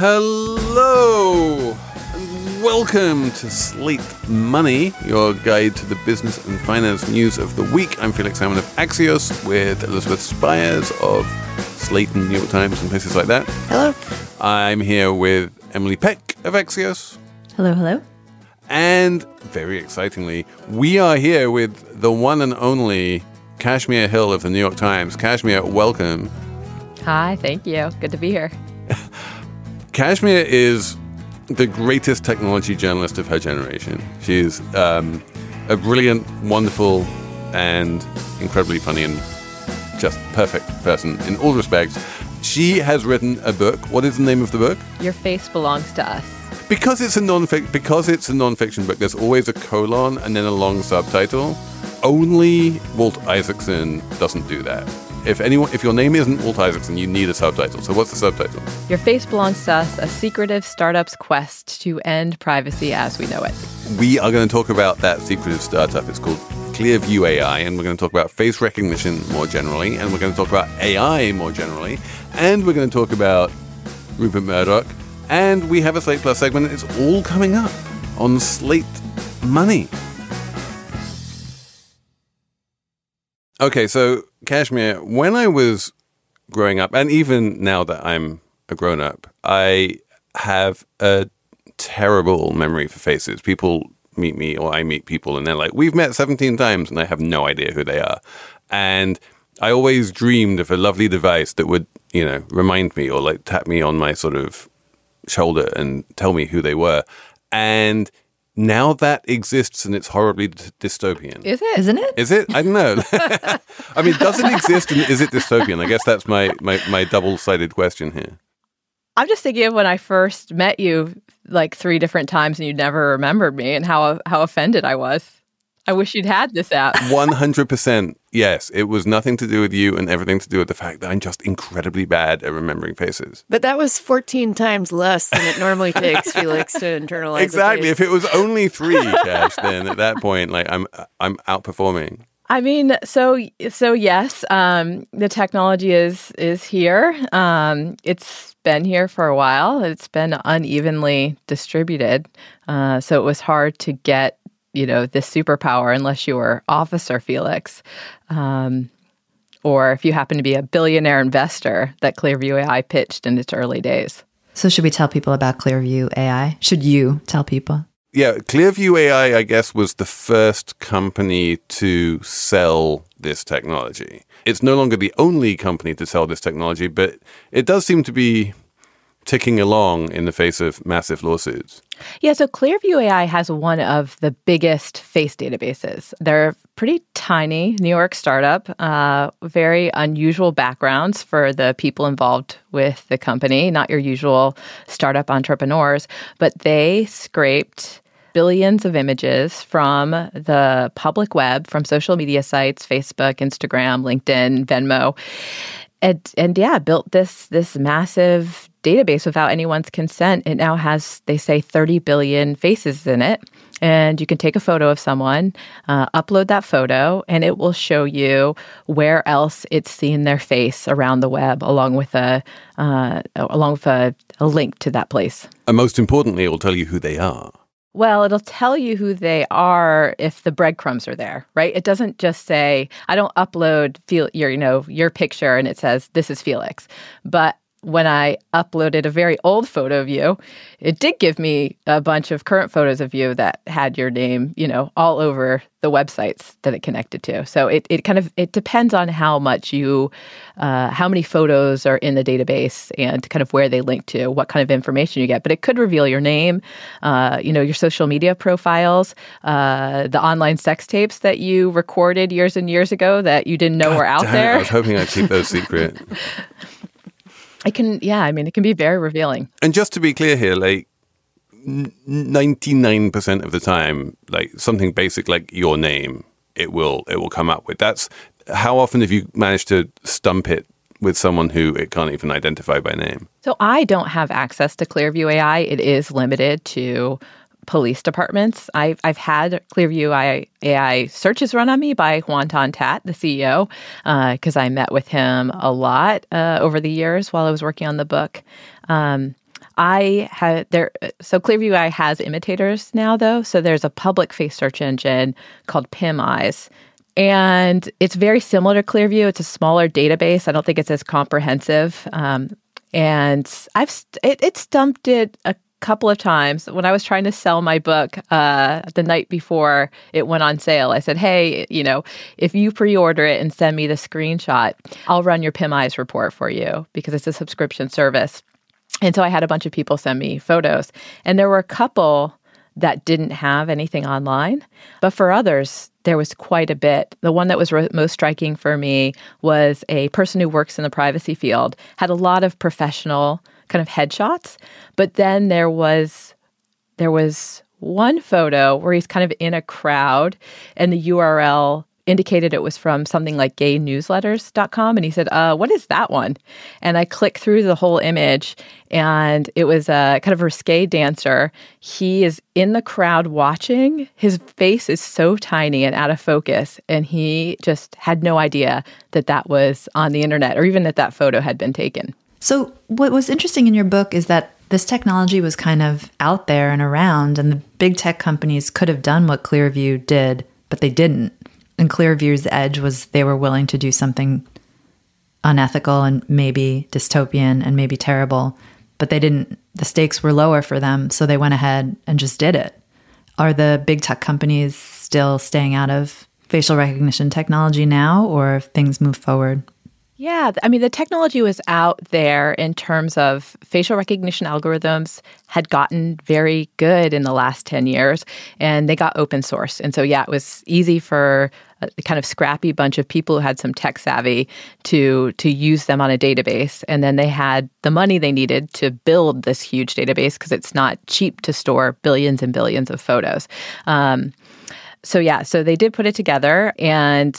Hello and welcome to Slate Money, your guide to the business and finance news of the week. I'm Felix Salmon of Axios with Elizabeth Spiers of Slate and New York Times and places like that. Hello. I'm here with Emily Peck of Axios. Hello, hello. And very excitingly, we are here with the one and only Kashmir Hill of the New York Times. Kashmir, welcome. Hi, thank you. Good to be here. Kashmir is the greatest technology journalist of her generation. She's um, a brilliant, wonderful, and incredibly funny and just perfect person in all respects. She has written a book. What is the name of the book? Your face belongs to us. Because it's a non because it's a nonfiction book. There's always a colon and then a long subtitle. Only Walt Isaacson doesn't do that. If anyone, if your name isn't Walt Isaacson, you need a subtitle. So what's the subtitle? Your face belongs to us. A secretive startup's quest to end privacy as we know it. We are going to talk about that secretive startup. It's called Clearview AI, and we're going to talk about face recognition more generally, and we're going to talk about AI more generally, and we're going to talk about Rupert Murdoch, and we have a Slate Plus segment. It's all coming up on Slate Money. Okay, so Kashmir, when I was growing up, and even now that I'm a grown up, I have a terrible memory for faces. People meet me or I meet people and they're like, we've met 17 times and I have no idea who they are. And I always dreamed of a lovely device that would, you know, remind me or like tap me on my sort of shoulder and tell me who they were. And now that exists and it's horribly d- dystopian. Is it? Isn't it? Is it? I don't know. I mean, does it exist and is it dystopian? I guess that's my, my, my double sided question here. I'm just thinking of when I first met you like three different times and you never remembered me and how how offended I was. I wish you'd had this app. 100% yes. It was nothing to do with you and everything to do with the fact that I'm just incredibly bad at remembering faces. But that was 14 times less than it normally takes Felix to internalize. Exactly. If it was only three, Cash, then at that point, like I'm, I'm outperforming. I mean, so so yes, um, the technology is is here. Um, it's been here for a while. It's been unevenly distributed, uh, so it was hard to get you know this superpower unless you were Officer Felix, um, or if you happen to be a billionaire investor that Clearview AI pitched in its early days. So should we tell people about Clearview AI? Should you tell people? Yeah, Clearview AI, I guess, was the first company to sell this technology. It's no longer the only company to sell this technology, but it does seem to be ticking along in the face of massive lawsuits. Yeah, so Clearview AI has one of the biggest face databases. They're a pretty tiny, New York startup, uh, very unusual backgrounds for the people involved with the company, not your usual startup entrepreneurs, but they scraped billions of images from the public web, from social media sites, Facebook, Instagram, LinkedIn, Venmo. And, and yeah, built this this massive database without anyone's consent. It now has, they say, 30 billion faces in it. And you can take a photo of someone, uh, upload that photo, and it will show you where else it's seen their face around the web, along with a uh, along with a, a link to that place. And most importantly, it will tell you who they are. Well, it'll tell you who they are if the breadcrumbs are there, right? It doesn't just say, I don't upload feel your, you know, your picture and it says this is Felix. But when I uploaded a very old photo of you, it did give me a bunch of current photos of you that had your name, you know, all over the websites that it connected to. So it, it kind of it depends on how much you, uh, how many photos are in the database and kind of where they link to, what kind of information you get. But it could reveal your name, uh, you know, your social media profiles, uh, the online sex tapes that you recorded years and years ago that you didn't know were out it, there. I was hoping I'd keep those secret. It can, yeah, I mean, it can be very revealing. And just to be clear here, like ninety nine percent of the time, like something basic like your name, it will it will come up with. That's how often have you managed to stump it with someone who it can't even identify by name? So I don't have access to Clearview AI. It is limited to police departments. I've, I've had Clearview AI, searches run on me by Hoan Ton-That, the CEO, because I met with him a lot uh, over the years while I was working on the book. Um, I had there. So Clearview AI has imitators now, though. So there's a public face search engine called PimEyes, and it's very similar to Clearview. It's a smaller database. I don't think it's as comprehensive. Um, and I've st- it, it stumped it a couple of times when I was trying to sell my book uh, the night before it went on sale. I said, "Hey, you know, if you pre-order it and send me the screenshot, I'll run your PimEyes report for you because it's a subscription service." And so I had a bunch of people send me photos, and there were a couple that didn't have anything online, but for others, there was quite a bit. The one that was re- most striking for me was a person who works in the privacy field, had a lot of professional kind of headshots, but then there was there was one photo where he's kind of in a crowd and the URL indicated it was from something like gaynewsletters.com and he said uh, what is that one? And i clicked through the whole image and it was a kind of risque dancer. He is in the crowd watching. His face is so tiny and out of focus and he just had no idea that that was on the internet or even that that photo had been taken So, what was interesting in your book is that this technology was kind of out there and around, and the big tech companies could have done what Clearview did, but they didn't. And Clearview's edge was they were willing to do something unethical and maybe dystopian and maybe terrible, but they didn't, the stakes were lower for them, so they went ahead and just did it. Are the big tech companies still staying out of facial recognition technology now, or things moved forward? Yeah, I mean, the technology was out there in terms of facial recognition algorithms had gotten very good in the last 10 years and they got open source. And so, yeah, it was easy for a kind of scrappy bunch of people who had some tech savvy to to use them on a database and then they had the money they needed to build this huge database because it's not cheap to store billions and billions of photos um, so yeah so they did put it together and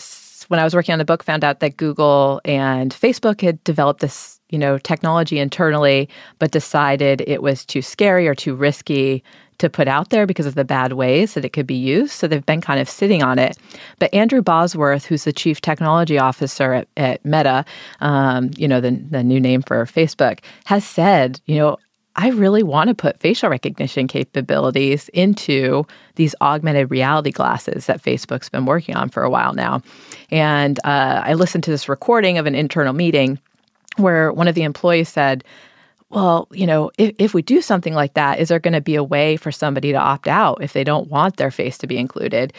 when I was working on the book, found out that Google and Facebook had developed this, you know, technology internally, but decided it was too scary or too risky to put out there because of the bad ways that it could be used. So they've been kind of sitting on it. But Andrew Bosworth, who's the chief technology officer at, at Meta, um, you know, the, the new name for Facebook, has said, you know, I really want to put facial recognition capabilities into these augmented reality glasses that Facebook's been working on for a while now. And uh, I listened to this recording of an internal meeting where one of the employees said, well, you know, if, if we do something like that, is there going to be a way for somebody to opt out if they don't want their face to be included?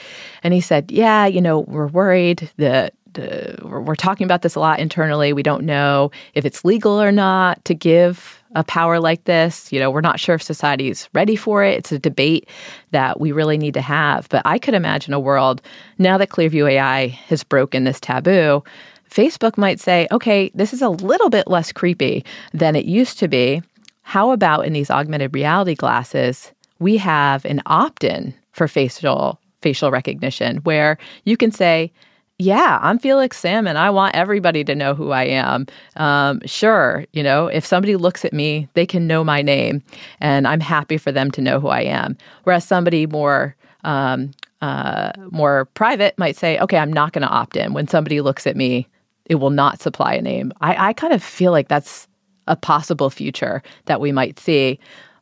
And he said, yeah, you know, we're worried that we're talking about this a lot internally. We don't know if it's legal or not to give a power like this. You know, we're not sure if society's ready for it. It's a debate that we really need to have. But I could imagine a world now that Clearview AI has broken this taboo. Facebook might say, okay, this is a little bit less creepy than it used to be. How about in these augmented reality glasses, we have an opt in for facial facial recognition where you can say, yeah, I'm Felix Salmon. I want everybody to know who I am. Um, sure, you know, if somebody looks at me, they can know my name, and I'm happy for them to know who I am. Whereas somebody more um, uh, more private might say, okay, I'm not going to opt in. When somebody looks at me, it will not supply a name. I, I kind of feel like that's a possible future that we might see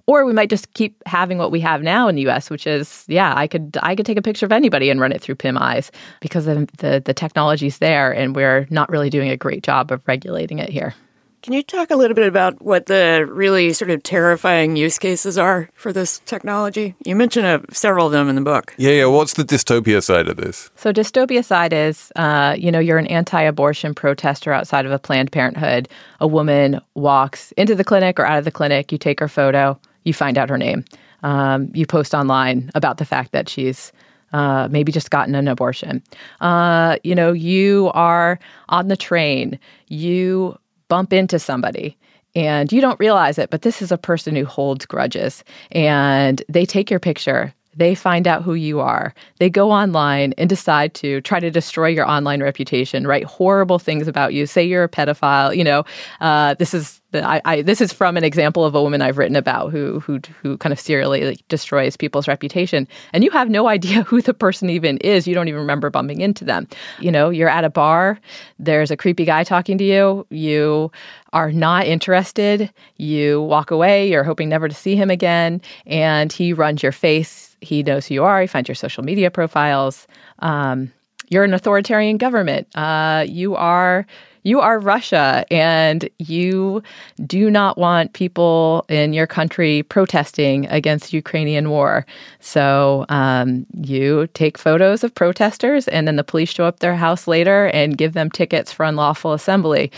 or we might just keep having what we have now in the US which is yeah I could I could take a picture of anybody and run it through PimEyes because the the, the technology's there and we're not really doing a great job of regulating it here. Can you talk a little bit about what the really sort of terrifying use cases are for this technology? You mentioned uh, several of them in the book. Yeah, yeah. What's the dystopia side of this? So dystopia side is, uh, you know, you're an anti-abortion protester outside of a Planned Parenthood. A woman walks into the clinic or out of the clinic. You take her photo. You find out her name. Um, you post online about the fact that she's uh, maybe just gotten an abortion. Uh, you know, you are on the train. You bump into somebody and you don't realize it, but this is a person who holds grudges and they take your picture. They find out who you are. They go online and decide to try to destroy your online reputation, write horrible things about you, say you're a pedophile. You know, uh, this is I, I, this is from an example of a woman I've written about who who who kind of serially like, destroys people's reputation, and you have no idea who the person even is. You don't even remember bumping into them. You know, you're at a bar, there's a creepy guy talking to you. You are not interested. You walk away. You're hoping never to see him again, and he runs your face. He knows who you are. He finds your social media profiles. Um, you're an authoritarian government. Uh, you are you are Russia and you do not want people in your country protesting against Ukrainian war. So um, you take photos of protesters and then the police show up their house later and give them tickets for unlawful assembly.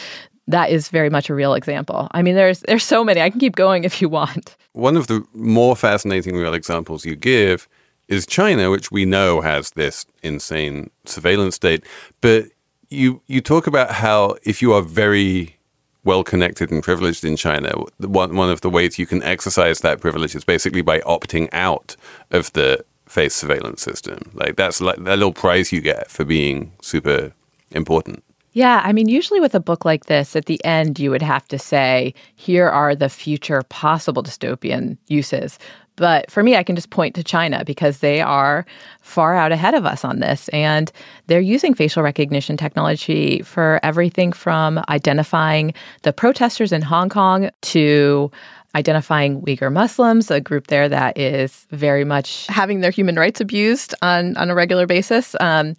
That is very much a real example. I mean, there's there's so many. I can keep going if you want. One of the more fascinating real examples you give is China, which we know has this insane surveillance state. But you you talk about how if you are very well connected and privileged in China, one one of the ways you can exercise that privilege is basically by opting out of the face surveillance system. Like that's like that little prize you get for being super important. Yeah, I mean, usually with a book like this, at the end, you would have to say, here are the future possible dystopian uses. But for me, I can just point to China because they are far out ahead of us on this. And they're using facial recognition technology for everything from identifying the protesters in Hong Kong to identifying Uyghur Muslims, a group there that is very much having their human rights abused on, on a regular basis. Um,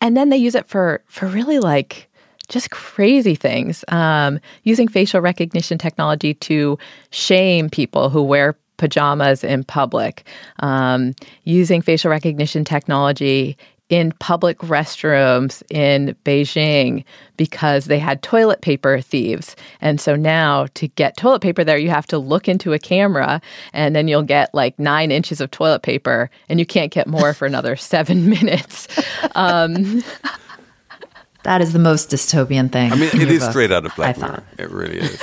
and then they use it for for really like just crazy things, um, using facial recognition technology to shame people who wear pajamas in public, um, using facial recognition technology in public restrooms in Beijing because they had toilet paper thieves. And so now to get toilet paper there, you have to look into a camera and then you'll get like nine inches of toilet paper and you can't get more for another seven minutes. Um, that is the most dystopian thing. I mean, it is book, straight out of Black Mirror. It really is.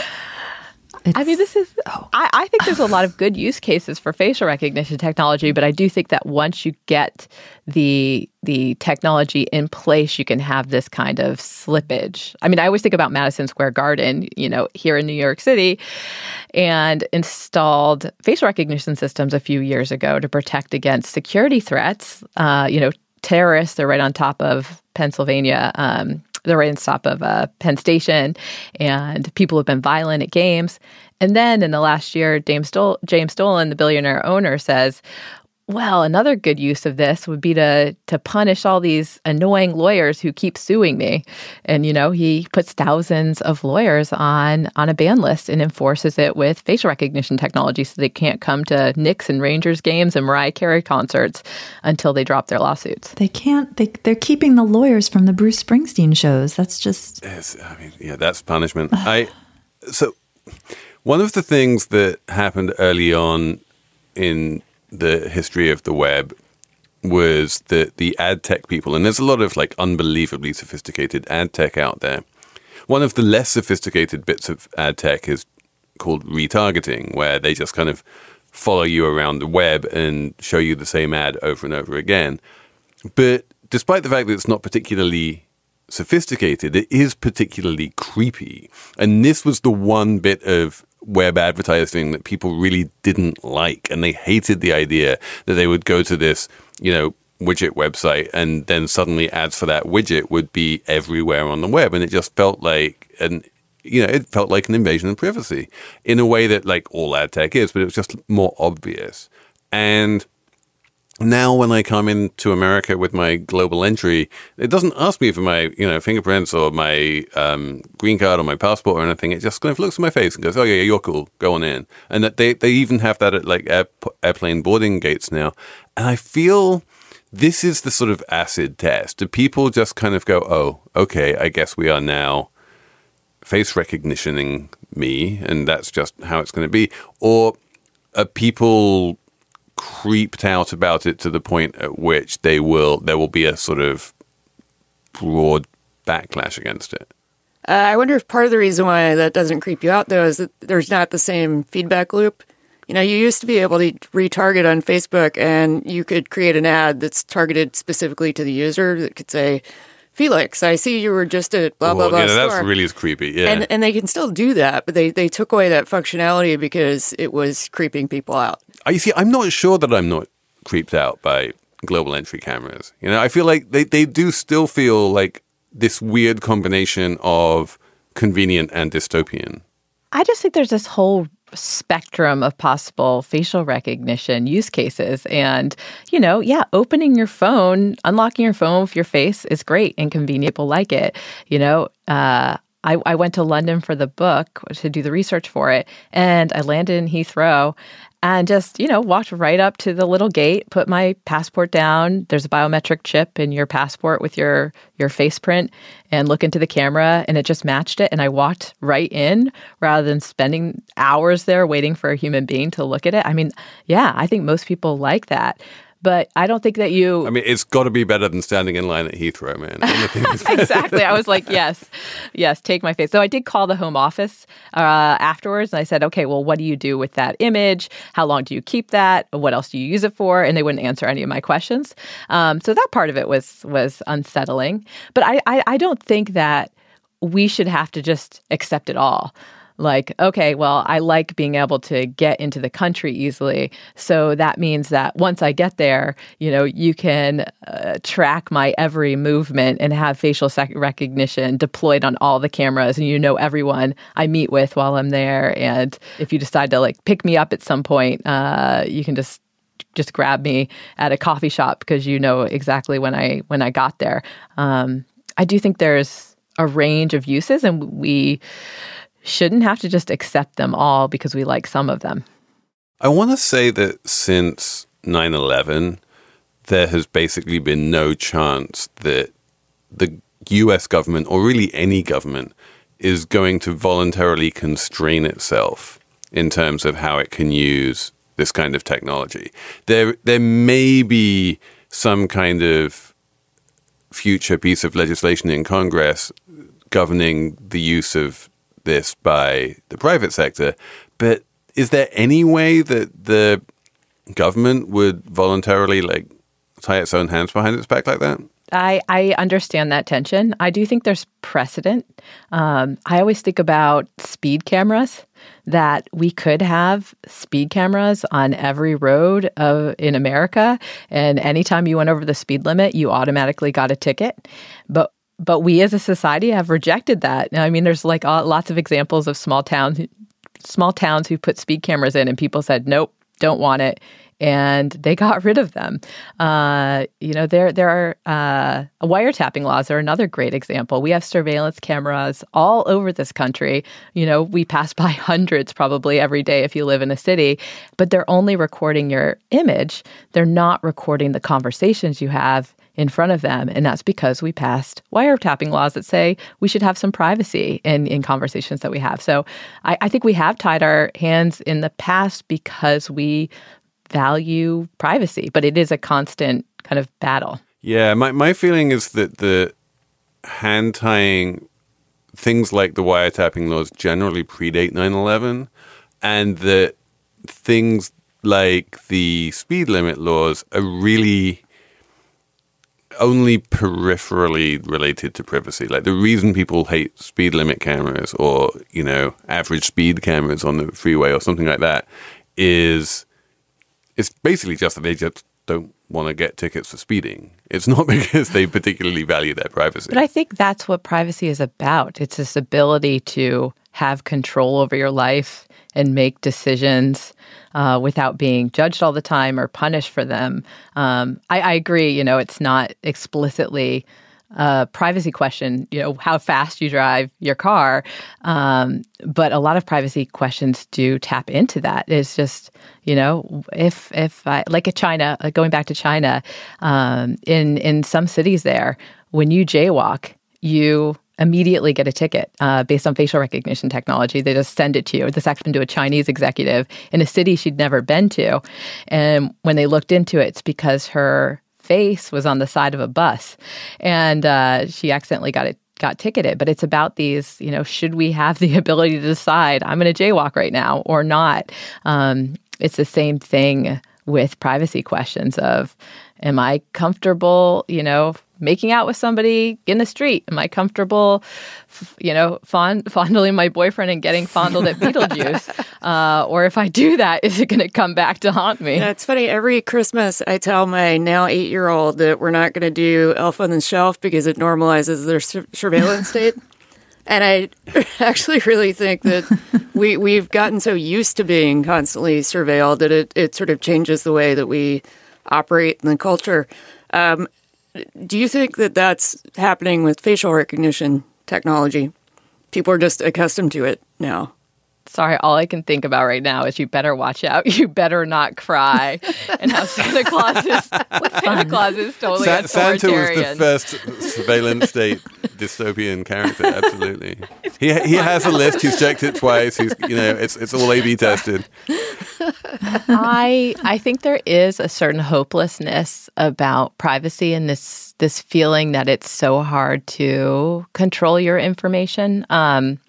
It's, I mean, this is. Oh. I, I think there's a lot of good use cases for facial recognition technology, but I do think that once you get the the technology in place, you can have this kind of slippage. I mean, I always think about Madison Square Garden, you know, here in New York City, and installed facial recognition systems a few years ago to protect against security threats. Uh, you know, terrorists. They're right on top of Pennsylvania. Um, they're right on top of uh, Penn Station, and people have been violent at games. And then in the last year, James, Dol- James Dolan, the billionaire owner, says, well, another good use of this would be to to punish all these annoying lawyers who keep suing me. And you know, he puts thousands of lawyers on on a ban list and enforces it with facial recognition technology so they can't come to Knicks and Rangers games and Mariah Carey concerts until they drop their lawsuits. They can't they they're keeping the lawyers from the Bruce Springsteen shows. That's just yes, I mean, yeah, that's punishment. I so one of the things that happened early on in the history of the web was that the ad tech people, and there's a lot of like unbelievably sophisticated ad tech out there. One of the less sophisticated bits of ad tech is called retargeting, where they just kind of follow you around the web and show you the same ad over and over again. But despite the fact that it's not particularly sophisticated, it is particularly creepy. And this was the one bit of web advertising that people really didn't like. And they hated the idea that they would go to this, you know, widget website and then suddenly ads for that widget would be everywhere on the web. And it just felt like an you know, it felt like an invasion of privacy in a way that like all ad tech is, but it was just more obvious. And now when I come into America with my global entry, it doesn't ask me for my you know fingerprints or my um, green card or my passport or anything. It just kind of looks at my face and goes, "Oh yeah, you're cool. Go on in." And that they they even have that at like air, airplane boarding gates now. And I feel this is the sort of acid test. Do people just kind of go, "Oh, okay, I guess we are now face recognitioning me, and that's just how it's going to be," or are people creeped out about it to the point at which they will there will be a sort of broad backlash against it. Uh, I wonder if part of the reason why that doesn't creep you out though is that there's not the same feedback loop. You know, you used to be able to retarget on Facebook and you could create an ad that's targeted specifically to the user that could say, Felix, I see you were just at blah, blah, Well, blah. yeah, that's really is creepy. Yeah. And, and they can still do that, but they, they took away that functionality because it was creeping people out. I see. I'm not sure that I'm not creeped out by global entry cameras. You know, I feel like they, they do still feel like this weird combination of convenient and dystopian. I just think there's this whole spectrum of possible facial recognition use cases. And, you know, yeah, opening your phone, unlocking your phone with your face is great and convenient. People like it. You know, uh, I, I went to London for the book to do the research for it, and I landed in Heathrow and just, you know, walked right up to the little gate, put my passport down. There's a biometric chip in your passport with your your face print and look into the camera and it just matched it and I walked right in rather than spending hours there waiting for a human being to look at it. I mean, yeah, I think most people like that. But I don't think that you I mean, it's got to be better than standing in line at Heathrow, man. Anything is better. exactly. I was like, yes, yes, take my face. So I did call the home office uh, afterwards, and I said, okay, well, what do you do with that image? How long do you keep that? What else do you use it for? And they wouldn't answer any of my questions. Um, so that part of it was was unsettling. But I, I I don't think that we should have to just accept it all. Like, okay, well, I like being able to get into the country easily. So that means that once I get there, you know, you can uh, track my every movement and have facial sec- recognition deployed on all the cameras. And you know everyone I meet with while I'm there. And if you decide to like pick me up at some point, uh, you can just just grab me at a coffee shop because you know exactly when I when I got there. Um, I do think there's a range of uses, and we shouldn't have to just accept them all because we like some of them. I want to say that since 9 11, there has basically been no chance that the US government, or really any government, is going to voluntarily constrain itself in terms of how it can use this kind of technology. There, there may be some kind of future piece of legislation in Congress governing the use of this by the private sector, but is there any way that the government would voluntarily like tie its own hands behind its back like that? I, I understand that tension. I do think there's precedent. Um, I always think about speed cameras, that we could have speed cameras on every road of, in America. And anytime you went over the speed limit, you automatically got a ticket. But but we as a society have rejected that. I mean, there's like lots of examples of small towns, small towns who put speed cameras in, and people said, "Nope, don't want it," and they got rid of them. Uh, you know, there there are uh, wiretapping laws are another great example. We have surveillance cameras all over this country. You know, we pass by hundreds probably every day if you live in a city, but they're only recording your image. They're not recording the conversations you have in front of them. And that's because we passed wiretapping laws that say we should have some privacy in, in conversations that we have. So I, I think we have tied our hands in the past because we value privacy, but it is a constant kind of battle. Yeah, my, my feeling is that the hand tying things like the wiretapping laws generally predate 9 11, and that things like the speed limit laws are really only peripherally related to privacy. Like the reason people hate speed limit cameras or, you know, average speed cameras on the freeway or something like that is it's basically just that they just don't want to get tickets for speeding. It's not because they particularly value their privacy. But I think that's what privacy is about. It's this ability to have control over your life and make decisions uh, without being judged all the time or punished for them. Um, I, I agree. You know, it's not explicitly a privacy question. You know, how fast you drive your car, um, but a lot of privacy questions do tap into that. It's just you know, if if I, like a China, uh, going back to China, um, in in some cities there, when you jaywalk, you immediately get a ticket uh, based on facial recognition technology. They just send it to you. This happened to a Chinese executive in a city she'd never been to. And when they looked into it, it's because her face was on the side of a bus and uh, she accidentally got it got ticketed but it's about these you know should we have the ability to decide i'm going to jaywalk right now or not um, it's the same thing with privacy questions of am I comfortable, you know, making out with somebody in the street? Am I comfortable, f- you know, fond- fondling my boyfriend and getting fondled at Beetlejuice? Uh, or if I do that, is it going to come back to haunt me? Yeah, it's funny. Every Christmas, I tell my now eight year old that we're not going to do Elf on the Shelf because it normalizes their sur- surveillance state. And I actually really think that we, we've gotten so used to being constantly surveilled that it, it sort of changes the way that we operate in the culture. Um, do you think that that's happening with facial recognition technology? People are just accustomed to it now. Sorry, all I can think about right now is you better watch out. You better not cry. and how Santa Claus is Santa Claus is totally Sa- Santa was the first surveillance state dystopian character. Absolutely, he he has a list. He's checked it twice. He's you know it's it's all A/B tested. I I think there is a certain hopelessness about privacy and this this feeling that it's so hard to control your information. Um,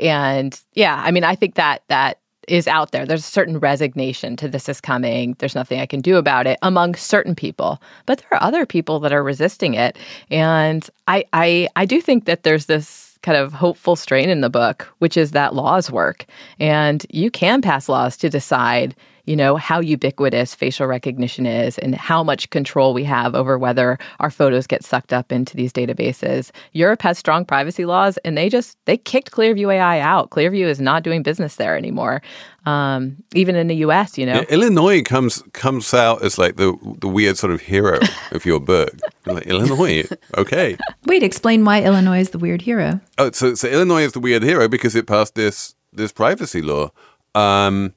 and yeah, I mean, I think that that is out there. There's a certain resignation to this is coming. There's nothing I can do about it among certain people, but there are other people that are resisting it. And I I I do think that there's this kind of hopeful strain in the book, which is that laws work, and you can pass laws to decide you know, how ubiquitous facial recognition is and how much control we have over whether our photos get sucked up into these databases. Europe has strong privacy laws and they just they kicked Clearview AI out. Clearview is not doing business there anymore. Um, even in the US, you know. Yeah, Illinois comes comes out as like the the weird sort of hero of your book. Like Illinois, okay. Wait, explain why Illinois is the weird hero. Oh, so so Illinois is the weird hero because it passed this this privacy law. Um,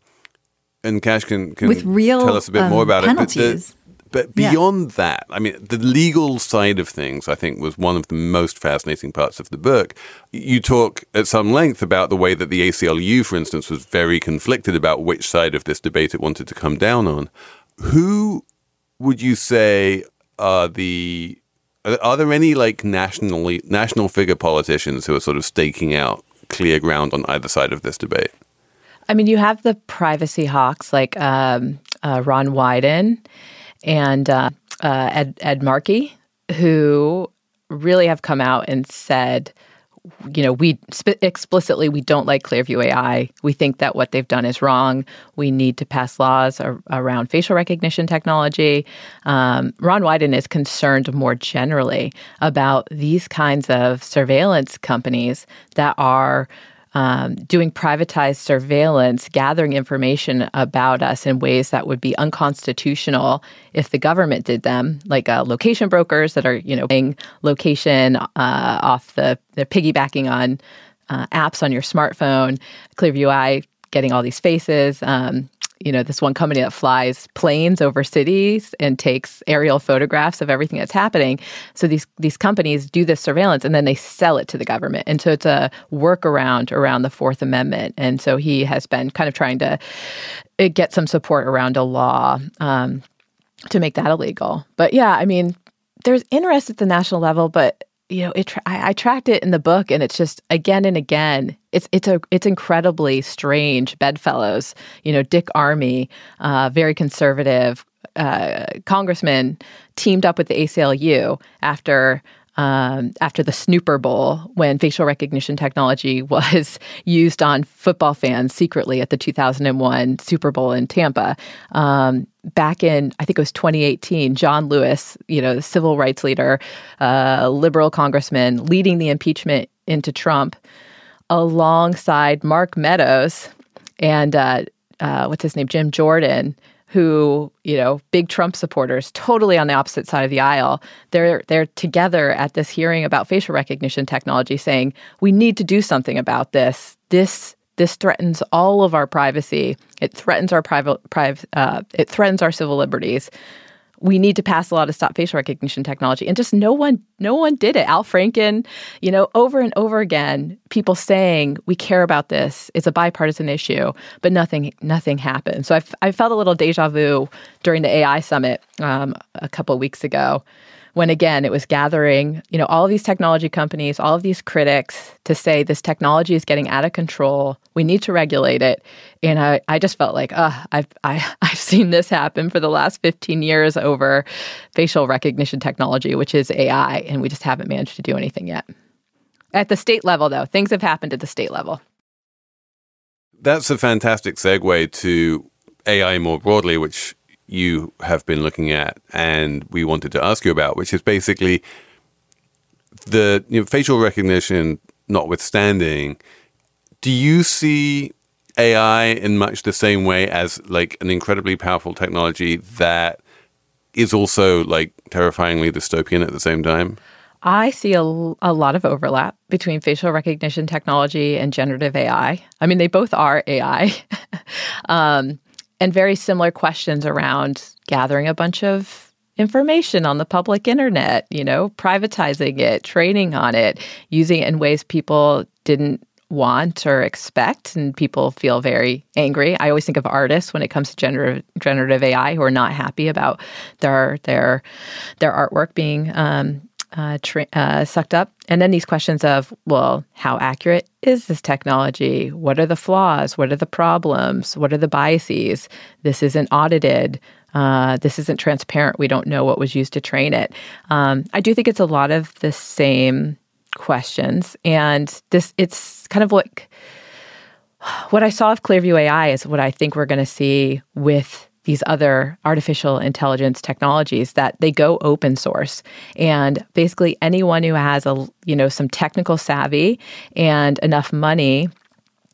and Cash can, can With real, tell us a bit um, more about penalties. it. But, the, but Yeah. beyond that, I mean, the legal side of things, I think, was one of the most fascinating parts of the book. You talk at some length about the way that the ACLU, for instance, was very conflicted about which side of this debate it wanted to come down on. Who would you say are the are are there any like nationally national figure politicians who are sort of staking out clear ground on either side of this debate? I mean, you have the privacy hawks like um, uh, Ron Wyden and uh, uh, Ed, Ed Markey, who really have come out and said, you know, we sp- explicitly we don't like Clearview AI. We think that what they've done is wrong. We need to pass laws ar- around facial recognition technology. Um, Ron Wyden is concerned more generally about these kinds of surveillance companies that are um, doing privatized surveillance, gathering information about us in ways that would be unconstitutional if the government did them, like uh, location brokers that are, you know, paying location uh, off the, they're piggybacking on uh, apps on your smartphone. Clearview AI getting all these faces. Um, you know, this one company that flies planes over cities and takes aerial photographs of everything that's happening. So these these companies do this surveillance and then they sell it to the government. And so it's a workaround around the Fourth Amendment. And so he has been kind of trying to uh, get some support around a law um, to make that illegal. But yeah, I mean, there's interest at the national level, but you know, it. Tra- I, I tracked it in the book, and it's just again and again. It's it's a it's incredibly strange. Bedfellows, you know, Dick Armey, uh, very conservative uh, congressman, teamed up with the ACLU after. Um, after the Snooper Bowl, when facial recognition technology was used on football fans secretly at the 2001 Super Bowl in Tampa, um, back in I think it was 2018, John Lewis, you know, the civil rights leader, uh, liberal congressman, leading the impeachment into Trump, alongside Mark Meadows and uh, uh, what's his name, Jim Jordan, who you know, big Trump supporters, totally on the opposite side of the aisle. They're they're together at this hearing about facial recognition technology, saying we need to do something about this. This this threatens all of our privacy. It threatens our private, private uh, it threatens our civil liberties. We need to pass a law to stop facial recognition technology, and just no one, no one did it. Al Franken, you know, over and over again, people saying we care about this. It's a bipartisan issue, but nothing, nothing happened. So I, I felt a little deja vu during the AI summit um, a couple of weeks ago, when again it was gathering you know all of these technology companies all of these critics to say this technology is getting out of control. We need to regulate it. And i, I just felt like uh, I've, I, I've seen this happen for the last 15 years over facial recognition technology which is ai and we just haven't managed to do anything yet. At the state level though things have happened at the state level. That's a fantastic segue to ai more broadly which you have been looking at and we wanted to ask you about, which is basically the you know, facial recognition notwithstanding, do you see AI in much the same way as like an incredibly powerful technology that is also like terrifyingly dystopian at the same time? I see a, a lot of overlap between facial recognition technology and generative AI. I mean, they both are AI. um, and very similar questions around gathering a bunch of information on the public internet, you know, privatizing it, training on it, using it in ways people didn't want or expect and people feel very angry. I always think of artists when it comes to generative, generative AI who are not happy about their their their artwork being um, uh, tra- uh, sucked up. And then these questions of, well, how accurate is this technology? What are the flaws? What are the problems? What are the biases? This isn't audited. Uh, this isn't transparent. We don't know what was used to train it. Um, I do think it's a lot of the same questions, and this it's kind of like what I saw of Clearview AI is what I think we're going to see with these other artificial intelligence technologies that they go open source and basically anyone who has a you know some technical savvy and enough money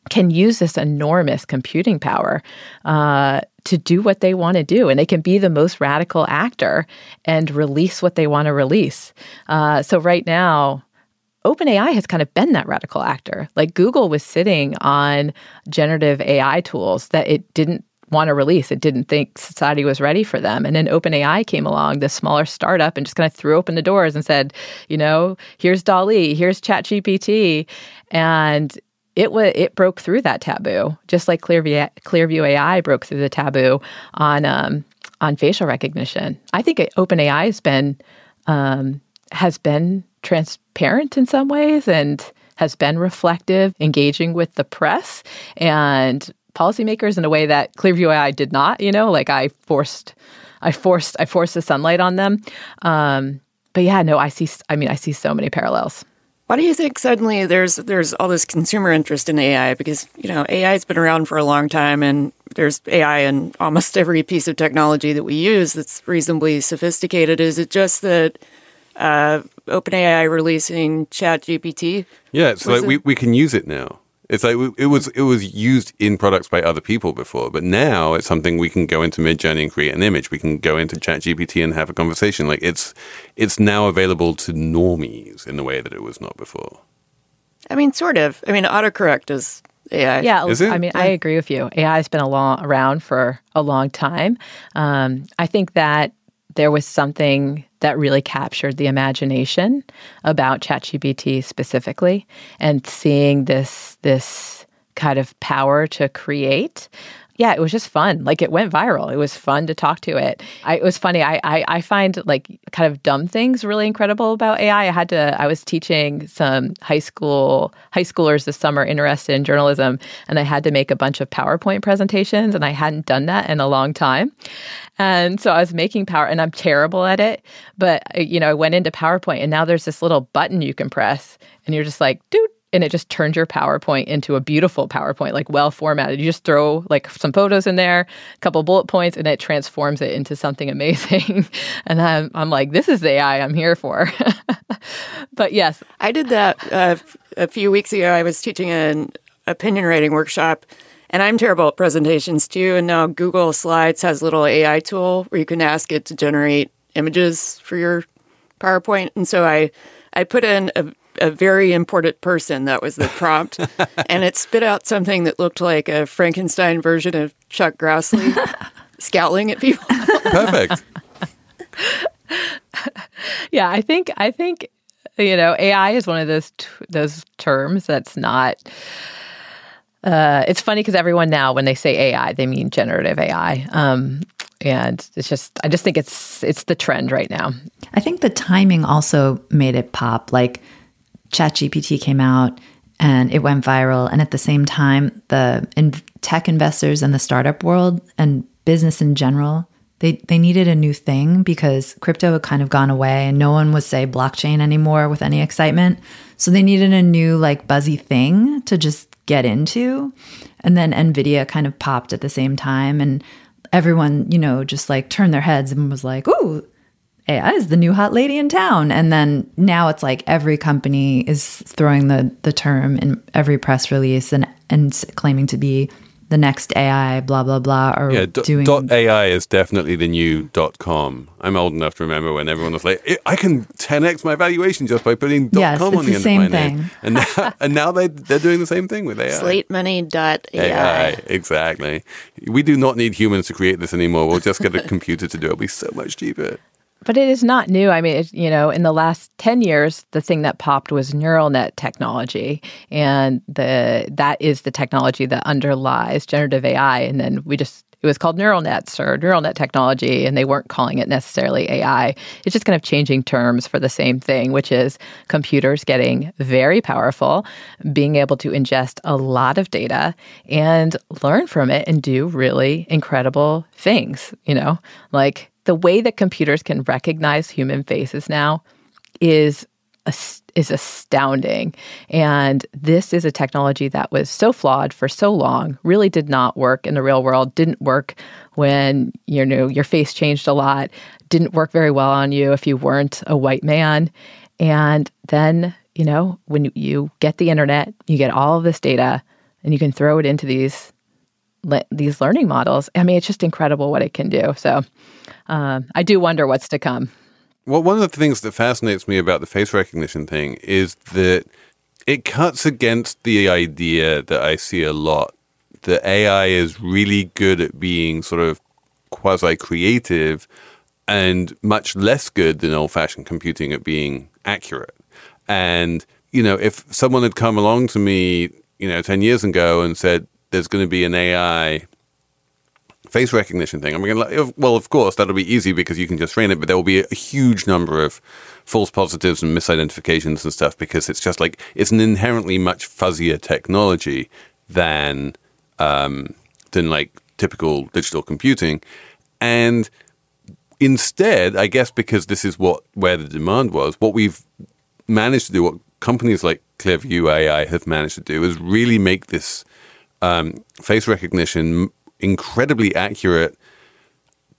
can use this enormous computing power uh, to do what they want to do. And they can be the most radical actor and release what they want to release. Uh, so, right now, OpenAI has kind of been that radical actor. Like Google was sitting on generative AI tools that it didn't want to release. It didn't think society was ready for them. And then OpenAI came along, this smaller startup, and just kind of threw open the doors and said, you know, here's DALL-E, here's ChatGPT. And it was it broke through that taboo, just like Clearview, Clearview AI broke through the taboo on um, on facial recognition. I think OpenAI has been um, has been transparent in some ways and has been reflective, engaging with the press, and policymakers in a way that Clearview AI did not. You know, like I forced, I forced, I forced the sunlight on them. Um, but yeah, no, I see. I mean, I see so many parallels. Why do you think suddenly there's there's all this consumer interest in AI? Because you know AI has been around for a long time, and there's AI in almost every piece of technology that we use that's reasonably sophisticated. Is it just that uh, OpenAI releasing ChatGPT? Yeah, it's like we, we can use it now. It's like it was it was used in products by other people before, but now it's something we can go into Midjourney and create an image. We can go into ChatGPT and have a conversation. Like it's it's now available to normies in the way that it was not before. I mean, sort of. I mean, autocorrect is AI. Yeah, is it? I mean, yeah. I agree with you. AI has been a long, around for a long time. Um, I think that there was something that really captured the imagination about ChatGPT specifically, and seeing this this kind of power to create yeah, it was just fun. Like it went viral. It was fun to talk to it. I, it was funny. I, I, I find like kind of dumb things really incredible about AI. I had to. I was teaching some high school high schoolers this summer interested in journalism, and I had to make a bunch of PowerPoint presentations, and I hadn't done that in a long time. And so I was making power, and I'm terrible at it. But uh, you know, I went into PowerPoint, and now there's this little button you can press, and you're just like, dude and it just turns your PowerPoint into a beautiful PowerPoint, like well formatted. You just throw like some photos in there, a couple bullet points, and it transforms it into something amazing. and I'm, I'm like, this is the AI I'm here for. but yes, I did that uh, a few weeks ago. I was teaching an opinion writing workshop. And I'm terrible at presentations too. And now Google Slides has a little AI tool where you can ask it to generate images for your PowerPoint. And so I I put in a a very important person. That was the prompt. and it spit out something that looked like a Frankenstein version of Chuck Grassley scowling at people. Perfect. yeah, I think I think you know AI is one of those t- those terms that's not. Uh, it's funny because everyone now, when they say AI, they mean generative AI. Um, and it's just I just think it's it's the trend right now. I think the timing also made it pop. Like ChatGPT came out and it went viral, and at the same time, the in- tech investors and the startup world and business in general they they needed a new thing because crypto had kind of gone away and no one would say blockchain anymore with any excitement. So they needed a new like buzzy thing to just get into. And then Nvidia kind of popped at the same time and everyone, you know, just like turned their heads and was like, "Ooh, AI is the new hot lady in town." And then now it's like every company is throwing the the term in every press release and and claiming to be the next AI, blah blah blah, or Yeah, do, doing dot AI is definitely the new dot com. I'm old enough to remember when everyone was like, "I can 10x my valuation just by putting dot Yes, com on the the end same of my name." And now, and now they they're doing the same thing with AI. SlateMoney.ai. AI, exactly. We do not need humans to create this anymore. We'll just get a computer to do it. It'll be so much cheaper. But it is not new. I mean, it, you know, in the last 10 years, the thing that popped was neural net technology. And the that is the technology that underlies generative AI. And then we just, it was called neural nets or neural net technology, and they weren't calling it necessarily AI. It's just kind of changing terms for the same thing, which is computers getting very powerful, being able to ingest a lot of data and learn from it and do really incredible things, you know, like the way that computers can recognize human faces now is is astounding. And this is a technology that was so flawed for so long really did not work in the real world didn't work when you know your face changed a lot didn't work very well on you if you weren't a white man. And then you know when you get the internet you get all of this data and you can throw it into these these learning models i mean it's just incredible what it can do so um, I do wonder what's to come. Well, one of the things that fascinates me about the face recognition thing is that it cuts against the idea that I see a lot that AI is really good at being sort of quasi creative and much less good than old fashioned computing at being accurate. And, you know, if someone had come along to me, you know, 10 years ago and said, there's going to be an AI face recognition thing. I mean, well, of course, that'll be easy because you can just train it, but there will be a huge number of false positives and misidentifications and stuff because it's just like it's an inherently much fuzzier technology than um, than like typical digital computing, and instead, I guess because this is what where the demand was, what we've managed to do, what companies like Clearview AI have managed to do, is really make this um, face recognition incredibly accurate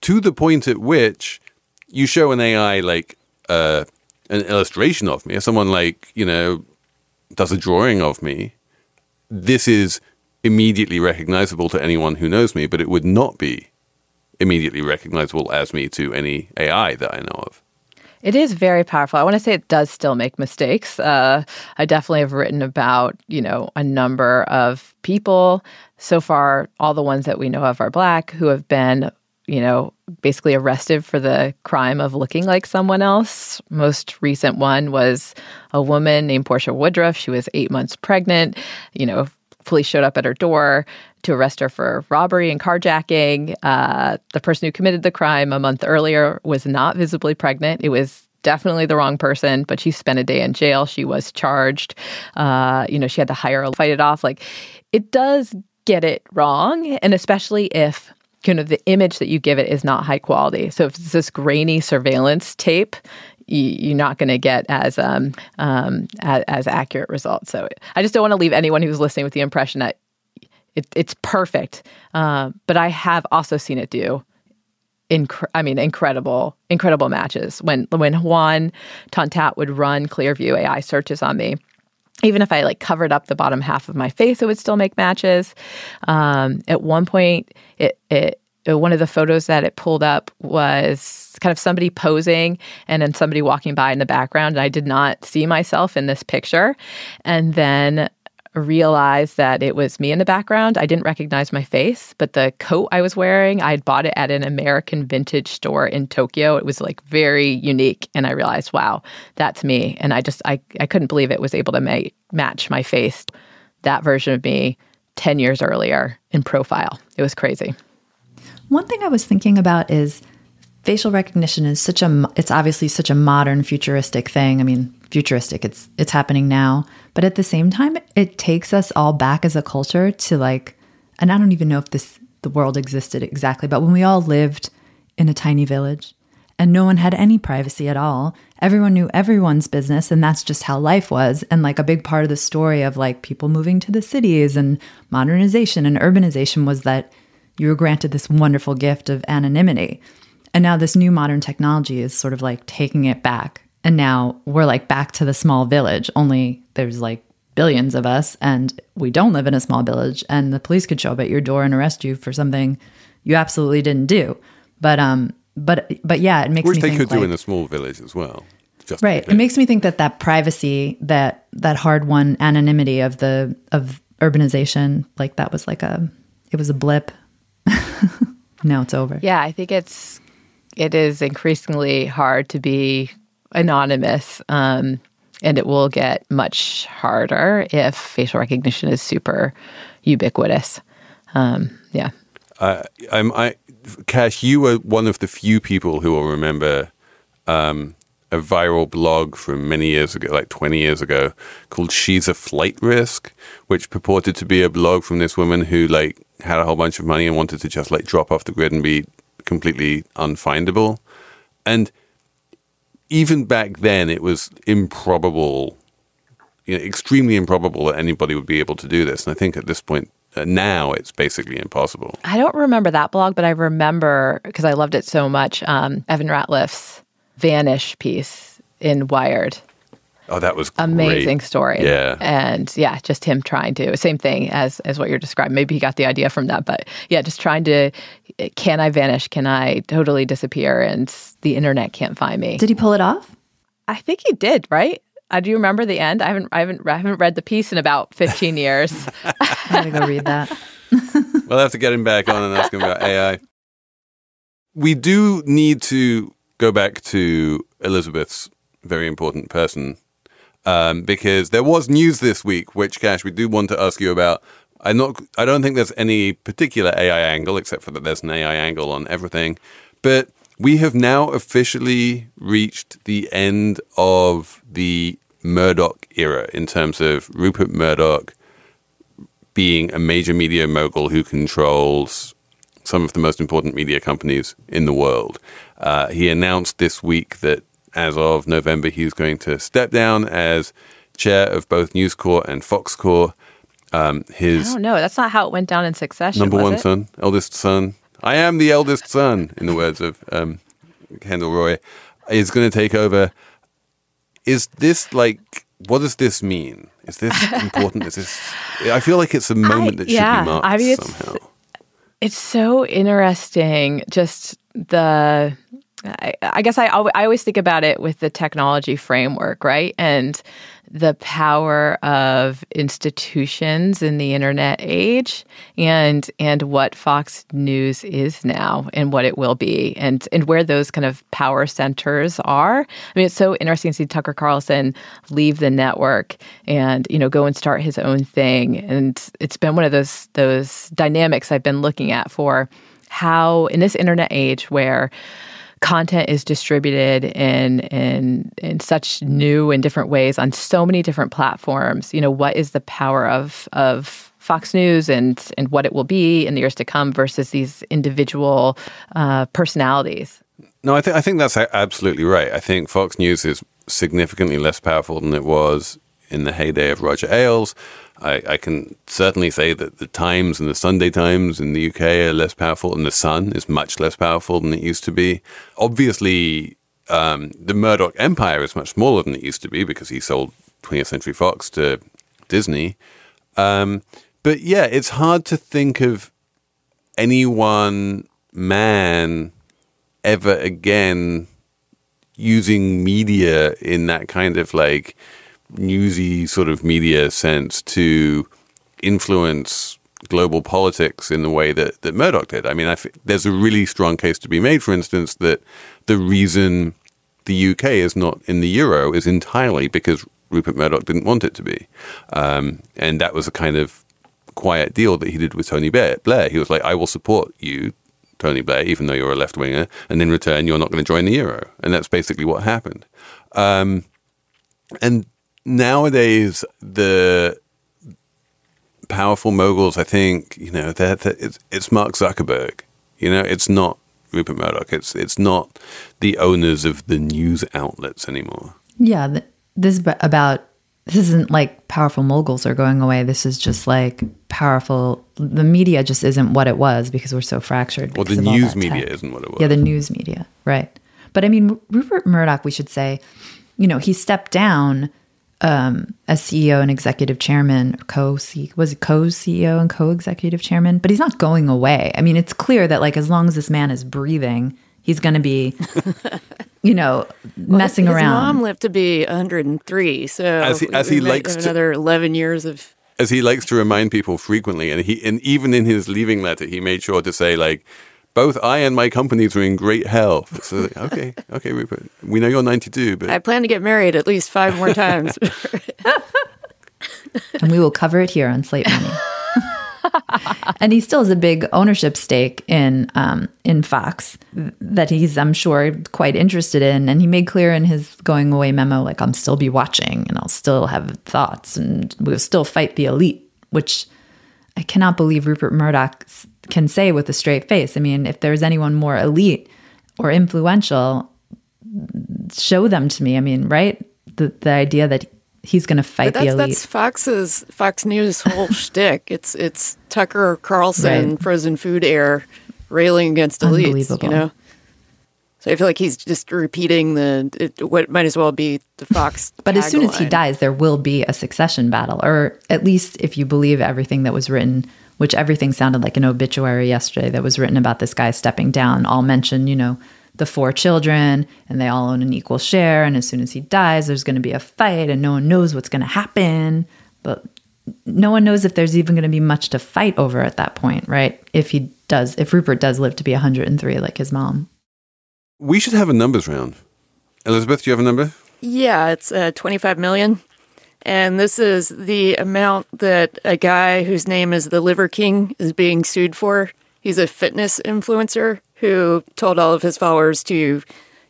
to the point at which you show an AI like uh, an illustration of me, or someone like you know does a drawing of me, this is immediately recognizable to anyone who knows me, but it would not be immediately recognizable as me to any AI that I know of. It is very powerful. I want to say it does still make mistakes. Uh, I definitely have written about, you know, a number of people. So far, all the ones that we know of are black who have been, you know, basically arrested for the crime of looking like someone else. Most recent one was a woman named Porcha Woodruff. She was eight months pregnant. You know, police showed up at her door to arrest her for robbery and carjacking. Uh, the person who committed the crime a month earlier was not visibly pregnant. It was definitely the wrong person, but she spent a day in jail. She was charged. Uh, you know, she had to hire a fight it off. Like, it does get it wrong, and especially if kind of the image that you give it is not high quality. So if it's this grainy surveillance tape, you're not going to get as um, um, as, as, accurate results. So I just don't want to leave anyone who's listening with the impression that it, it's perfect. Uh, but I have also seen it do. Inc- I mean, incredible, incredible matches. When when Hoan Ton-That would run Clearview AI searches on me, even if I like covered up the bottom half of my face, it would still make matches. Um, at one point, it, it Uh, one of the photos that it pulled up was kind of somebody posing and then somebody walking by in the background. And I did not see myself in this picture. And then realized that it was me in the background. I didn't recognize my face, but the coat I was wearing, I had bought it at an American vintage store in Tokyo. It was like very unique. And I realized, wow, that's me. And I just, I, I couldn't believe it was able to ma- match my face, that version of me 10 years earlier in profile. It was crazy. One thing I was thinking about is facial recognition is such a it's obviously such a modern futuristic thing. I mean, futuristic, it's it's happening now, but at the same time it takes us all back as a culture to like and I don't even know if this the world existed exactly, but when we all lived in a tiny village and no one had any privacy at all. Everyone knew everyone's business, and that's just how life was. And like a big part of the story of like people moving to the cities and modernization and urbanization was that you were granted this wonderful gift of anonymity. And now this new modern technology is sort of like taking it back. And now we're like back to the small village, only there's like billions of us, and we don't live in a small village, and the police could show up at your door and arrest you for something you absolutely didn't do. But um, but but yeah, it makes Which me they could do in a small village as well. Just right. It makes me think that that privacy, that that hard won anonymity of the of urbanization, like that was like a it was a blip. Now it's over. Yeah, I think it's it is increasingly hard to be anonymous, um, and it will get much harder if facial recognition is super ubiquitous. Um, yeah, I, I'm, I, Kash, you were one of the few people who will remember um, a viral blog from many years ago, like 20 years ago, called "She's a Flight Risk," which purported to be a blog from this woman who like had a whole bunch of money and wanted to just like drop off the grid and be completely unfindable. And even back then, it was improbable, you know, extremely improbable that anybody would be able to do this. And I think at this point. Uh, now it's basically impossible. I don't remember that blog, but I remember because I loved it so much. Um, Evan Ratliff's Vanish piece in Wired. Oh, that was great. amazing story. Yeah. And yeah, just him trying to same thing as as what you're describing. Maybe he got the idea from that, but yeah, just trying to can I vanish? Can I totally disappear and the internet can't find me? Did he pull it off? I think he did, right? Uh, do you remember the end? I haven't I haven't I haven't read the piece in about 15 years. I gotta go read that. We'll have to get him back on and ask him about AI. We do need to go back to Elizabeth's very important person um, because there was news this week, which Kash we do want to ask you about. I not I don't think there's any particular AI angle except for that there's an AI angle on everything, but we have now officially reached the end of the Murdoch era in terms of Rupert Murdoch being a major media mogul who controls some of the most important media companies in the world. Uh, he announced this week that as of November, he's going to step down as chair of both News Corp and Fox Corp. Um, I his don't know. That's not how it went down in succession. number one it? son, eldest son. I am the eldest son, in the words of um, Kendall Roy, is going to take over. Is this like? What does this mean? Is this important? is this? I feel like it's a moment that should yeah, be marked I mean, somehow. It's so interesting. Just the, I, I guess I, I always think about it with the technology framework, right? And the power of institutions in the internet age and and what Fox News is now and what it will be and and where those kind of power centers are. I mean, it's so interesting to see Tucker Carlson leave the network and you know go and start his own thing. And it's been one of those those dynamics I've been looking at for how in this internet age where content is distributed in in in such new and different ways on so many different platforms. You know, what is the power of of Fox News and and what it will be in the years to come versus these individual uh, personalities. No, I think I think that's absolutely right. I think Fox News is significantly less powerful than it was in the heyday of Roger Ailes. I, I can certainly say that the Times and the Sunday Times in the UK are less powerful, and the Sun is much less powerful than it used to be. Obviously, um, the Murdoch empire is much smaller than it used to be because he sold 20th Century Fox to Disney. Um, but yeah, it's hard to think of any one man ever again using media in that kind of like newsy sort of media sense to influence global politics in the way that, that Murdoch did. I mean, I think there's a really strong case to be made, for instance, that the reason the UK is not in the euro is entirely because Rupert Murdoch didn't want it to be. Um, and that was a kind of quiet deal that he did with Tony Blair. Blair. He was like, I will support you Tony Blair, even though you're a left winger, and in return, you're not going to join the euro. And that's basically what happened. Um, and nowadays, the powerful moguls, I think, you know, they're, they're, it's, it's Mark Zuckerberg. You know, it's not Rupert Murdoch. It's it's not the owners of the news outlets anymore. Yeah, th- this is about this isn't like powerful moguls are going away. This is just like powerful. The media just isn't what it was because we're so fractured. Well, the because of all news media tech. isn't what it was. Yeah, the news media, right? But I mean, Rupert Murdoch, we should say, you know, he stepped down um, as CEO and executive chairman, co was it co CEO and co executive chairman, but he's not going away. I mean, it's clear that like as long as this man is breathing, he's going to be, you know, messing His around. mom lived to be 103, so As he- as he likes have to- another 11 years of. as he likes to remind people frequently, and he and even in his leaving letter, he made sure to say like, both I and my companies are in great health. So okay, okay, Rupert, we know you're 92, but I plan to get married at least five more times. and we will cover it here on Slate Money. and he still has a big ownership stake in um, in Fox that he's, I'm sure, quite interested in. And he made clear in his going away memo, like, "I'll still be watching, and I'll still have thoughts, and we'll still fight the elite." Which I cannot believe Rupert Murdoch can say with a straight face. I mean, if there's anyone more elite or influential, show them to me. I mean, right? The the idea that he's going to fight But the that's, elite. that's Fox's Fox News whole shtick. It's it's Tucker Carlson, Right. frozen food heir, railing against elites. Unbelievable. You know. So I feel like he's just repeating the it, what might as well be the Fox. But as soon as he dies, there will be a succession battle, or at least if you believe everything that was written, which everything sounded like an obituary yesterday that was written about this guy stepping down, all mentioned, you know, the four children and they all own an equal share. And as soon as he dies, there's going to be a fight and no one knows what's going to happen. But no one knows if there's even going to be much to fight over at that point, right? If he does, if Rupert does live to be 103 like his mom. We should have a numbers round. Elizabeth, do you have a number? Yeah, it's uh, 25 million. And this is the amount that a guy whose name is the Liver King is being sued for. He's a fitness influencer who told all of his followers to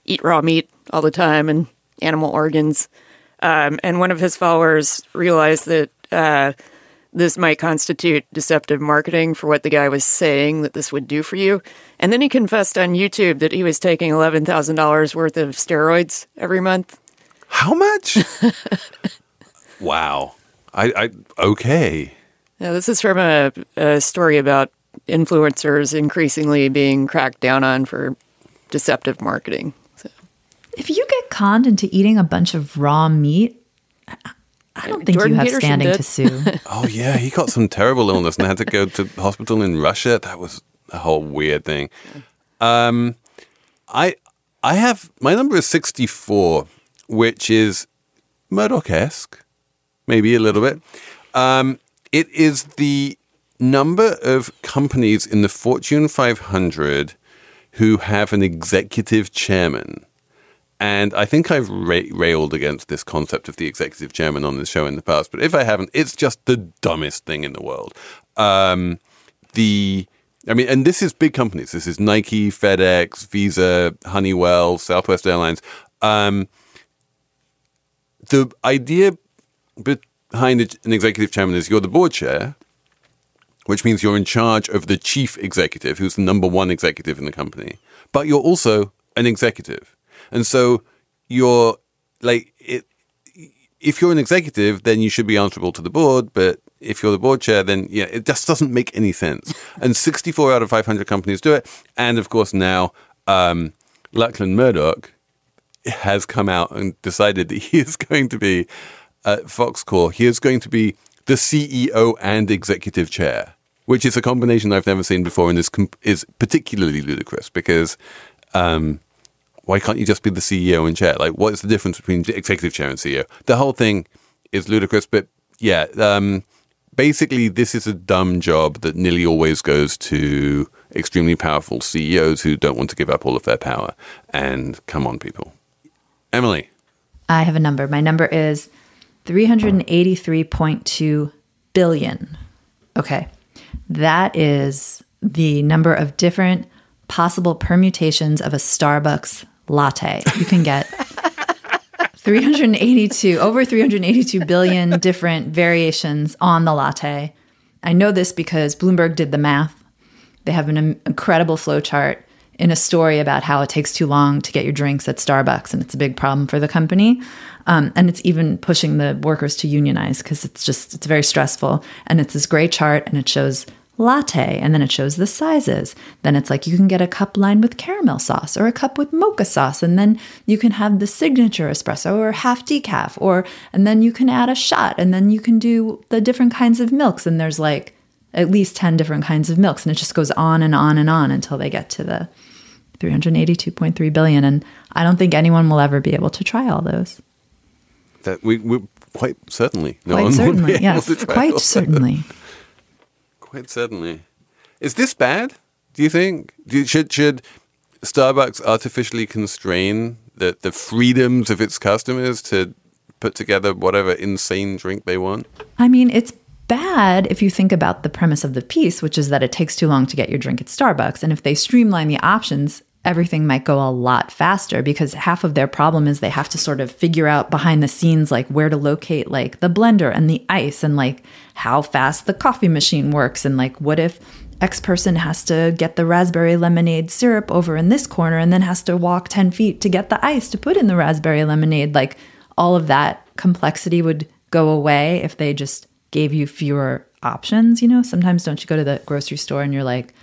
eat raw meat all the time and animal organs. Um, and one of his followers realized that uh, this might constitute deceptive marketing for what the guy was saying that this would do for you. And then he confessed on YouTube that he was taking $11,000 worth of steroids every month. How much? wow. I, I okay. Now, this is from a, a story about influencers increasingly being cracked down on for deceptive marketing. So, If you get conned into eating a bunch of raw meat, I- I don't think Jordan you have Peterson standing did. to sue. Oh yeah, he got some terrible illness and had to go to hospital in Russia. That was a whole weird thing. Um, I I have my number is sixty four, which is Murdoch esque, maybe a little bit. Um, it is the number of companies in the Fortune 500 who have an executive chairman. And I think I've ra- railed against this concept of the executive chairman on the show in the past, but if I haven't, it's just the dumbest thing in the world. Um, the, I mean, and this is big companies. This is Nike, FedEx, Visa, Honeywell, Southwest Airlines. Um, the idea behind an executive chairman is you're the board chair, which means you're in charge of the chief executive, who's the number one executive in the company, but you're also an executive. And so you're like, it, if you're an executive, then you should be answerable to the board. But if you're the board chair, then yeah, it just doesn't make any sense. and 64 out of 500 companies do it. And of course, now um, Lachlan Murdoch has come out and decided that he is going to be at Fox Corp. He is going to be the CEO and executive chair, which is a combination I've never seen before and is com- is particularly ludicrous because um, why can't you just be the CEO and chair? Like, what is the difference between executive chair and CEO? The whole thing is ludicrous, but yeah, um, basically, this is a dumb job that nearly always goes to extremely powerful CEOs who don't want to give up all of their power. And come on, people. Emily, I have a number. My number is 383.2 billion. Okay. That is the number of different possible permutations of a Starbucks latte. You can get 382, over 382 billion different variations on the latte. I know this because Bloomberg did the math. They have an incredible flowchart in a story about how it takes too long to get your drinks at Starbucks, and it's a big problem for the company. Um, and it's even pushing the workers to unionize because it's just it's very stressful. And it's this great chart, and it shows latte, and then it shows the sizes. Then it's like you can get a cup lined with caramel sauce or a cup with mocha sauce, and then you can have the signature espresso or half decaf, or and then you can add a shot, and then you can do the different kinds of milks. And there's like at least 10 different kinds of milks, and it just goes on and on and on until they get to the 382.3 billion. And I don't think anyone will ever be able to try all those. That we, we quite certainly. No quite certainly, yes. Quite certainly. Quite certainly. Is this bad? Do you think? Do should should Starbucks artificially constrain the the freedoms of its customers to put together whatever insane drink they want? I mean, it's bad if you think about the premise of the piece, which is that it takes too long to get your drink at Starbucks. And if they streamline the options, everything might go a lot faster because half of their problem is they have to sort of figure out behind the scenes like where to locate like the blender and the ice and like how fast the coffee machine works and like what if X person has to get the raspberry lemonade syrup over in this corner and then has to walk 10 feet to get the ice to put in the raspberry lemonade. Like all of that complexity would go away if they just gave you fewer options. You know, sometimes don't you go to the grocery store and you're like,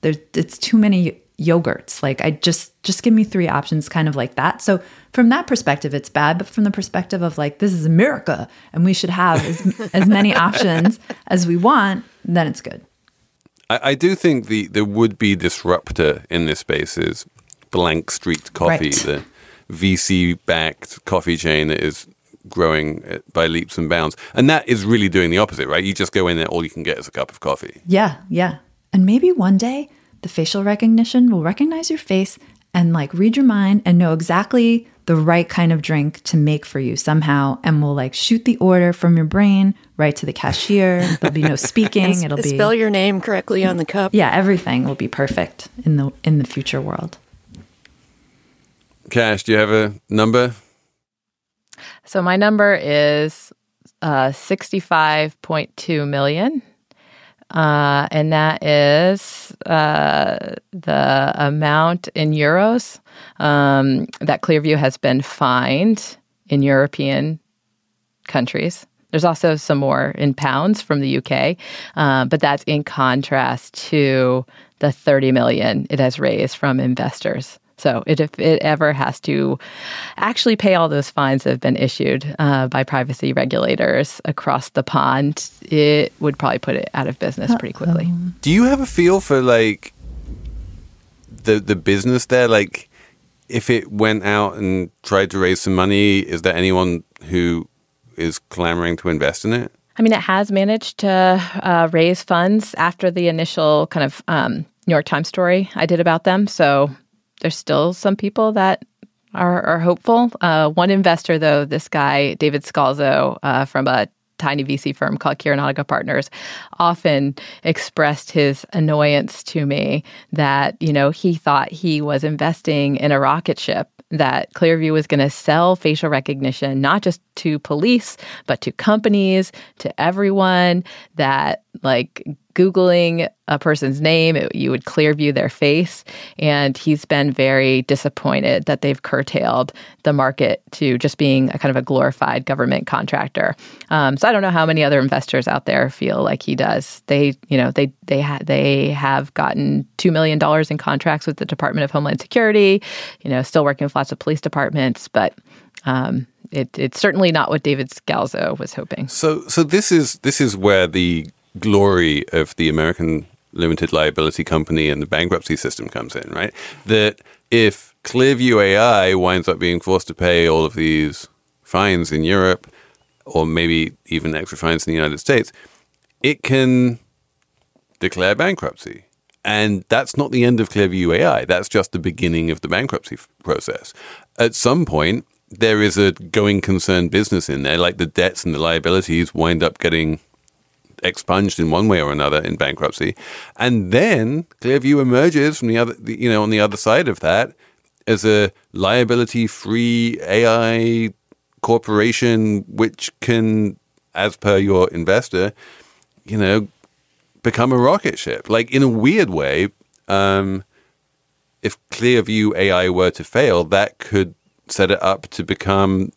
there's it's too many yogurts. Like I just just give me three options kind of like that. So from that perspective it's bad, but from the perspective of like this is America and we should have as, as many options as we want, then it's good. I, I, do think the the would be disruptor in this space is Blank Street Coffee, right. the VC backed coffee chain that is growing eh, by leaps and bounds. And that is really doing the opposite, right? You just go in there, all you can get is a cup of coffee. Yeah, yeah. And maybe one day the facial recognition will recognize your face and like read your mind and know exactly the right kind of drink to make for you somehow and will like shoot the order from your brain right to the cashier. There'll be no speaking. It'll be spell your name correctly on the cup. Yeah everything will be perfect in the in the future world. Kash do you have a number? So my number is uh, 65.2 million uh, and that is uh, the amount in euros um, that Clearview has been fined in European countries. There's also some more in pounds from the UK, uh, but that's in contrast to the 30 million it has raised from investors. So it, if it ever has to actually pay all those fines that have been issued uh, by privacy regulators across the pond, it would probably put it out of business pretty quickly. Do you have a feel for like the the business there? Like, if it went out and tried to raise some money, is there anyone who is clamoring to invest in it? I mean, it has managed to uh, raise funds after the initial kind of um, New York Times story I did about them. So there's still some people that are, are hopeful. Uh, one investor, though, this guy, David Scalzo uh, from a tiny VC firm called Kirenaga Partners, often expressed his annoyance to me that, you know, he thought he was investing in a rocket ship that Clearview was going to sell facial recognition not just to police, but to companies, to everyone, that like Googling a person's name, it, you would clear view their face. And he's been very disappointed that they've curtailed the market to just being a kind of a glorified government contractor. Um, so I don't know how many other investors out there feel like he does. They, you know, they they ha- they have gotten two million dollars in contracts with the Department of Homeland Security. You know, still working with lots of police departments, but. Um, it, it's certainly not what David Scalzo was hoping. So, so this is this is where the glory of the American limited liability company and the bankruptcy system comes in, right? That if Clearview AI winds up being forced to pay all of these fines in Europe, or maybe even extra fines in the United States, it can declare bankruptcy. And that's not the end of Clearview AI. That's just the beginning of the bankruptcy process. At some point, there is a going concern business in there, like the debts and the liabilities wind up getting expunged in one way or another in bankruptcy. And then Clearview emerges from the other, you know, on the other side of that as a liability free AI corporation, which can, as per your investor, you know, become a rocket ship. Like in a weird way, um, if Clearview AI were to fail, that could set it up to become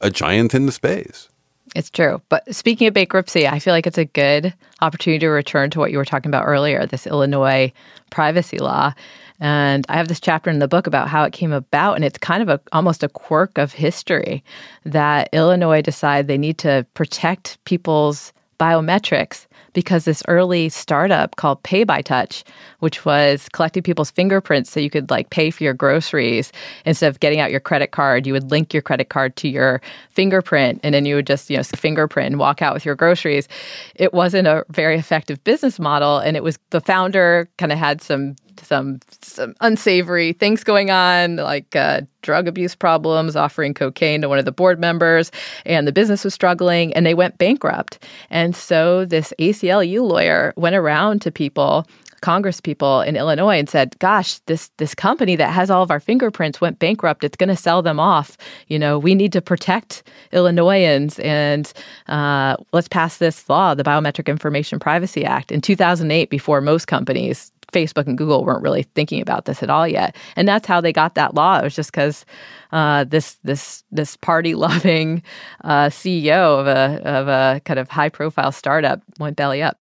a giant in the space. It's true. But speaking of bankruptcy, I feel like it's a good opportunity to return to what you were talking about earlier this Illinois privacy law. And I have this chapter in the book about how it came about, and it's kind of a almost a quirk of history that Illinois decide they need to protect people's biometrics because this early startup called Pay by Touch, which was collecting people's fingerprints so you could like pay for your groceries instead of getting out your credit card, you would link your credit card to your fingerprint and then you would just, you know, fingerprint and walk out with your groceries. It wasn't a very effective business model and it was the founder kind of had some some some unsavory things going on, like uh, drug abuse problems, offering cocaine to one of the board members, and the business was struggling, and they went bankrupt. And so this ACLU lawyer went around to people Congress people in Illinois and said, "Gosh, this this company that has all of our fingerprints went bankrupt. It's going to sell them off. You know, we need to protect Illinoisans, and uh, let's pass this law, the Biometric Information Privacy Act, in 2008, before most companies Facebook and Google weren't really thinking about this at all yet, and that's how they got that law. It was just because uh, this this this party loving uh, CEO of a of a kind of high profile startup went belly up.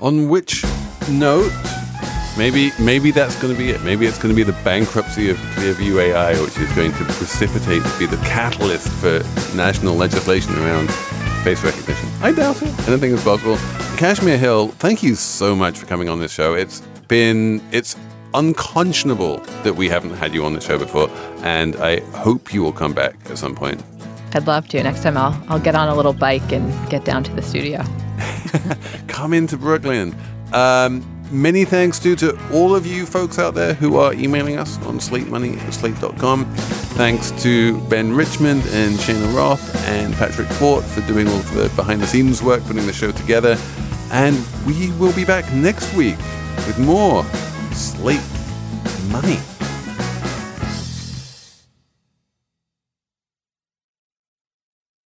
On which note, maybe maybe that's going to be it. Maybe it's going to be the bankruptcy of Clearview AI, which is going to precipitate, to be the catalyst for national legislation around face recognition. I doubt it. I don't think it's possible. Kashmir Hill, thank you so much for coming on this show. It's been it's unconscionable that we haven't had you on the show before, and I hope you will come back at some point. I'd love to. Next time I'll I'll get on a little bike and get down to the studio. come into Brooklyn. Um, many thanks due to all of you folks out there who are emailing us on slatemoney at slate.com. Thanks to Ben Richmond and Cheyna Roth and Patrick Fort for doing all the behind the scenes work, putting the show together. And we will be back next week with more Slate Money.